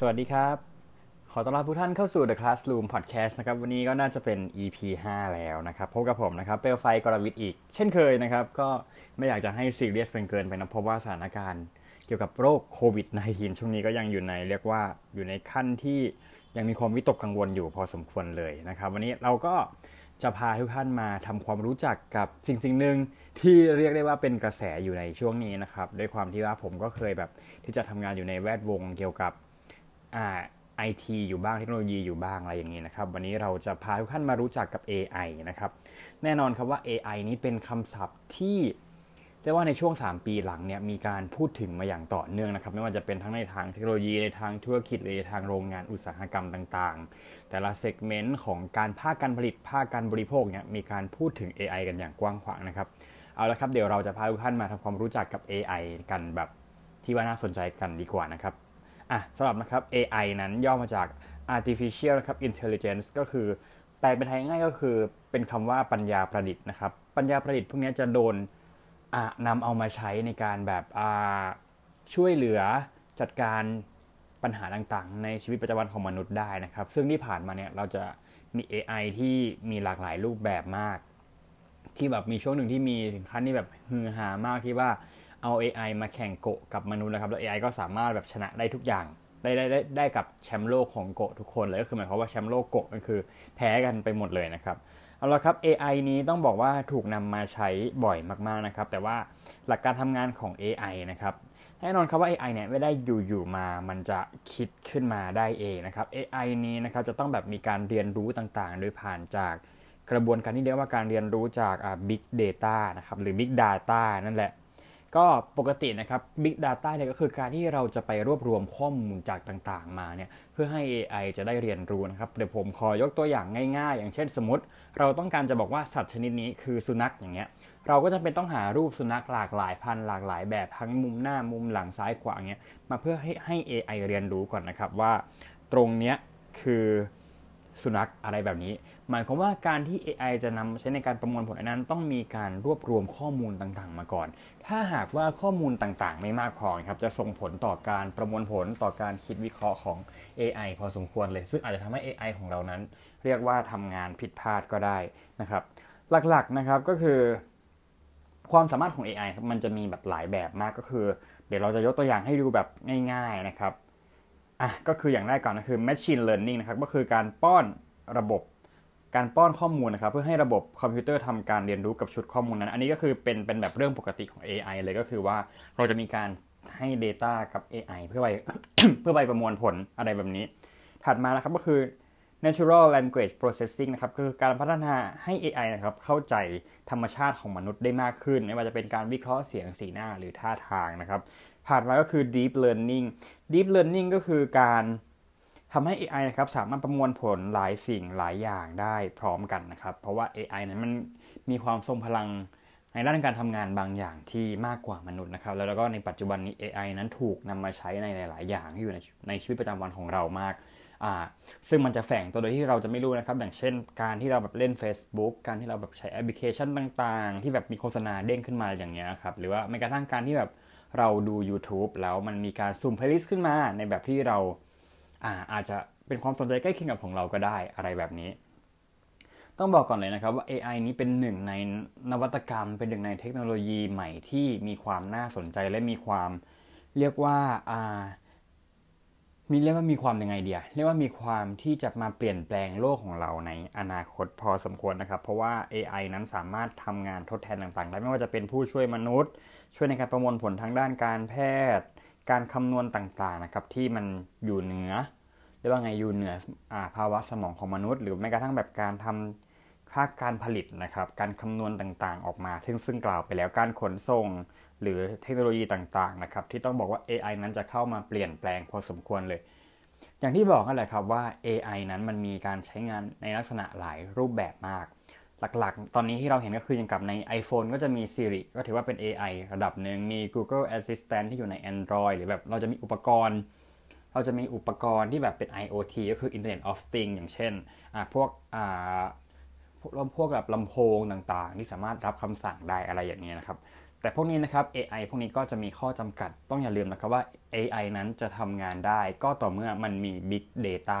สวัสดีครับ ขอต้อนรับทุกท่านเข้าสู่ The Classroom Podcast นะครับ วันนี้ก็น่าจะเป็น EP 5 แล้วนะครับ พบกับผมนะครับ เปลวไฟกรวิทย์อีก เช่นเคยนะครับ ก็ไม่อยากจะให้ซีเรียสเป็นเกินไปนะ เพราะว่าสถานการณ์เกี่ยวกับโรคโควิด -19 ช่วงนี้ก็ยังอยู่ในเรียกว่าอยู่ในขั้นที่ยังมีความวิตกกังวลอยู่พอสมควรเลยนะครับ วันนี้เราก็จะพาทุกท่านมาทำความรู้จักกับสิ่งสิ่งหนึ่งที่เรียกได้ว่าเป็นกระแสอยู่ในช่วงนี้นะครับ ด้วยความที่ว่าผมก็เคยแบบที่จะทำงานอยู่ในแวดวงเกี่ยวกับ ไอทีอยู่บ้างเทคโนโลยีอยู่บ้างอะไรอย่างนี้นะครับวันนี้เราจะพาทุกท่านมารู้จักกับ AI นะครับแน่นอนครับว่า AI นี้เป็นคำศัพท์ที่เรียกว่าในช่วง 3 ปีหลังเนี่ยมีการพูดถึงมาอย่างต่อเนื่องนะครับไม่ว่าจะเป็นทั้งในทางเทคโนโลยีในทางธุรกิจหรือในทางโรงงานอุตสาหกรรมต่างๆ แต่ละเซกเมนต์ของการภาคการผลิตภาคการบริโภคเนี่ยมีการพูดถึง AI กันอย่างกว้างขวางนะครับเอาละครับเดี๋ยวเราจะพาทุกท่านมาทำความรู้จักกับ AI กันแบบที่ว่าน่าสนใจกันดีกว่านะครับ อะสำหรับนะครับ AI นั้นย่อมาจาก artificial นะครับ intelligence ก็คือ แปลเป็นไทยง่ายก็คือเป็นคำว่าปัญญาประดิษฐ์นะครับ ปัญญาประดิษฐ์พวกนี้จะโดนนำเอามาใช้ในการแบบช่วยเหลือจัดการปัญหาต่างๆ ในชีวิตประจำวันของมนุษย์ได้นะครับ ซึ่งที่ผ่านมาเนี่ยเราจะมี AI ที่มีหลากหลายรูปแบบมาก ที่แบบมีช่วงหนึ่งที่มีถึงขั้นที่แบบฮือฮามากที่ว่า เอา AI มาแข่งโกะกับมนุษย์นะครับ แล้ว AI ก็สามารถแบบชนะได้ทุกอย่าง ได้ได้ได้ได้กับแชมป์โลกของโกะทุกคนเลยก็คือหมายความว่าแชมป์โลกโกะมันคือแพ้กันไปหมดเลยนะครับเอาละครับ AI นี้ต้องบอกว่าถูกนำมาใช้บ่อยมากๆนะครับ แต่ว่าหลักการทำงานของ AI นะครับแน่นอนครับว่า AI เนี่ยไม่ได้อยู่ๆมา มันจะคิดขึ้นมาได้เองนะครับ AI นี้นะครับจะต้องแบบมีการเรียนรู้ต่างๆ โดยผ่านจากกระบวนการที่เรียกว่าการเรียนรู้จาก Big Data นะครับหรือ Big Data นั่นแหละ ก็ปกตินะครับ Big Data เนี่ยก็คือการที่เราจะไปรวบรวมข้อมูลจากต่างๆ มาเนี่ยเพื่อให้ AI จะได้เรียนรู้นะครับ เดี๋ยวผมขอยกตัวอย่างง่ายๆ อย่างเช่นสมมติ เราต้องการจะบอกว่าสัตว์ชนิดนี้คือสุนัขอย่างเงี้ยเราก็จะเป็นต้องหารูปสุนัขหลากหลายพันหลากหลายแบบทั้งมุมหน้ามุมหลังซ้ายขวาเงี้ยมาเพื่อให้ให้ AI เรียนรู้ก่อนนะครับว่า ตรงเนี้ยคือ สุนัขอะไรแบบนี้ หมายความว่าการที่ AI จะนำใช้ในการประมวลผลนั้น ต้องมีการรวบรวมข้อมูลต่างๆ มาก่อน ถ้าหากว่าข้อมูลต่างๆ ไม่มากพอครับจะส่งผลต่อการประมวลผลต่อการคิดวิเคราะห์ของ AI พอสมควรเลย ซึ่งอาจจะทำให้ AI ของเรานั้น เรียกว่าทำงานผิดพลาดก็ได้นะครับ หลักๆนะครับก็คือความสามารถของ AI มันจะมีแบบหลายแบบมากก็คือ เดี๋ยวเราจะยกตัวอย่างให้ดูแบบง่าย ๆนะครับ อะก็คืออย่างแรกก่อนก็คือ machine learning นะครับก็คือการป้อนระบบการป้อนข้อมูลนะครับ เพื่อให้ระบบคอมพิวเตอร์ทำการเรียนรู้กับชุดข้อมูลนั้น อันนี้ก็คือเป็นเป็นแบบเรื่องปกติของ AI เลยก็คือว่าเราจะมีการให้ Data กับ AI เพื่อไปเพื่อไปประมวลผลอะไรแบบนี้ ถัดมานะครับก็คือ natural language processing นะครับคือการพัฒนาให้ AI นะครับเข้าใจธรรมชาติของมนุษย์ได้มากขึ้น ไม่ว่าจะเป็นการวิเคราะห์เสียงสีหน้าหรือท่าทางนะครับ ผ่านมาก็คือ deep learning deep learning ก็คือการทำให้ AI นะครับสามารถประมวลผลหลายสิ่งหลายอย่างได้พร้อมกันนะครับ เพราะว่า AI นั้นมันมีความทรงพลังในด้านการทำงานบางอย่างที่มากกว่ามนุษย์นะครับ แล้วก็ในปัจจุบันนี้ AI นั้นถูกนำมาใช้ในหลาย ๆ อย่างที่อยู่ในในชีวิตประจำวันของเรามากอ่าซึ่งมันจะแฝงตัวโดยที่เราจะไม่รู้นะครับ อย่างเช่น การที่เราแบบเล่น Facebook การที่เราแบบใช้แอปพลิเคชันต่าง ๆ ที่แบบมีโฆษณาเด้งขึ้นมาอย่างเงี้ยครับ หรือว่าแม้กระทั่งการที่แบบ เราดู YouTube แล้วมันมีการสุ่ม playlist ขึ้นมาในแบบที่เราอาอาจจะเป็นความสนใจใกล้เคียงกับของเราก็ได้อะไรแบบนี้ ต้องบอกก่อนเลยนะครับว่า AI นี้เป็นหนึ่งในนวัตกรรม เป็นหนึ่งในเทคโนโลยีใหม่ที่มีความน่าสนใจและมีความเรียกว่าอ่า มีเรียกว่ามีความยังไงเดียเรียกว่ามีความที่จะมาเปลี่ยนแปลงโลกของเราในอนาคตพอสมควรนะครับ เพราะว่า AI นั้นสามารถทำงานทดแทนต่างๆได้ไม่ว่าจะเป็นผู้ช่วยมนุษย์ ช่วยในการประมวลผลทางด้านการแพทย์ การคำนวณต่างๆนะครับ ที่มันอยู่เหนือเรียกว่าไงอยู่เหนืออภาวะสมองของมนุษย์ หรือแม้กระทั่งแบบการทำ ค่าการผลิตนะครับ การคำนวณต่างๆ ออกมาซึ่งซึ่งกล่าวไปแล้วการขนส่ง หรือเทคโนโลยีต่างๆนะครับที่ต้องบอกว่า AI นั้นจะเข้ามาเปลี่ยนแปลงพอสมควรเลย อย่างที่บอกกันแหละครับว่า AI นั้นมันมีการใช้งานในลักษณะหลายรูปแบบมาก หลักๆ ตอนนี้ที่เราเห็นก็คืออย่างกับใน iPhone ก็จะมี Siri ก็ถือว่าเป็น AI ระดับหนึ่งมี Google Assistant ที่อยู่ใน Android หรือแบบเราจะมีอุปกรณ์เราจะมีอุปกรณ์ที่แบบเป็น IoT ก็คือ Internet of Things อย่างเช่น พวก พวกพวกแบบลำโพงต่างๆ ที่สามารถรับคำสั่งได้อะไรอย่างนี้นะครับ แต่พวกนี้นะครับ AI พวกนี้ก็จะมีข้อจำกัดต้องอย่าลืมนะครับว่า AI นั้นจะทำงานได้ก็ต่อเมื่อมันมี Big Data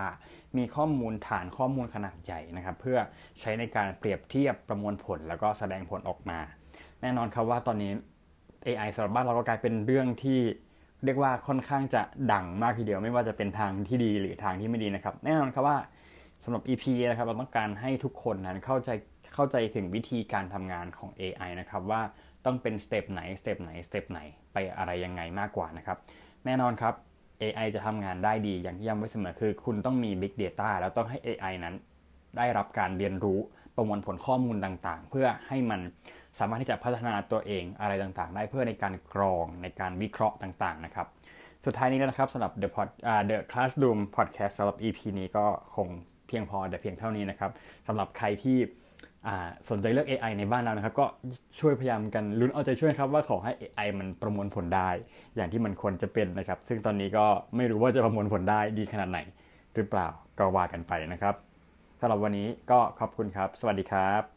มีข้อมูลฐานข้อมูลขนาดใหญ่นะครับ เพื่อใช้ในการเปรียบเทียบประมวลผล แล้วก็แสดงผลออกมา แน่นอนครับว่าตอนนี้ AI สำหรับบ้านเราก็กลายเป็นเรื่องที่เรียกว่าค่อนข้างจะดังมากทีเดียวไม่ว่าจะเป็นทางที่ดีหรือทางที่ไม่ดีนะครับ แน่นอนครับว่า สำหรับ EP นะครับเราต้องการให้ทุกคนนั้นเข้าใจเข้าใจถึงวิธีการทำงานของ AI นะครับว่าต้องเป็น step ไหน step ไหน step ไหนไปอะไรยังไงมากกว่านะครับแน่นอนครับ AI จะทำงานได้ดีอย่างที่ย้ำไว้เสมอคือ คุณต้องมี Big Data แล้วต้องให้ AI นั้น ได้รับการเรียนรู้ประมวลผลข้อมูลต่างๆ เพื่อให้มันสามารถที่จะพัฒนาตัวเองอะไรต่างๆ ได้เพื่อในการกรองในการวิเคราะห์ต่างๆนะครับ สุดท้ายนี้นะครับสำหรับ The Pod uh, The Classroom Podcast สำหรับ EP นี้ก็คง เพียงพอแต่เพียงเท่านี้นะครับสำหรับใครที่สนใจเรื่อง AI ในบ้านเรานะครับ ก็ช่วยพยายามกันลุ้นเอาใจช่วยครับว่าขอให้ AI มันประมวลผลได้ อย่างที่มันควรจะเป็นนะครับ ซึ่งตอนนี้ก็ไม่รู้ว่าจะประมวลผลได้ดีขนาดไหน หรือเปล่าก็ว่ากันไปนะครับสำหรับวันนี้ก็ขอบคุณครับ สวัสดีครับ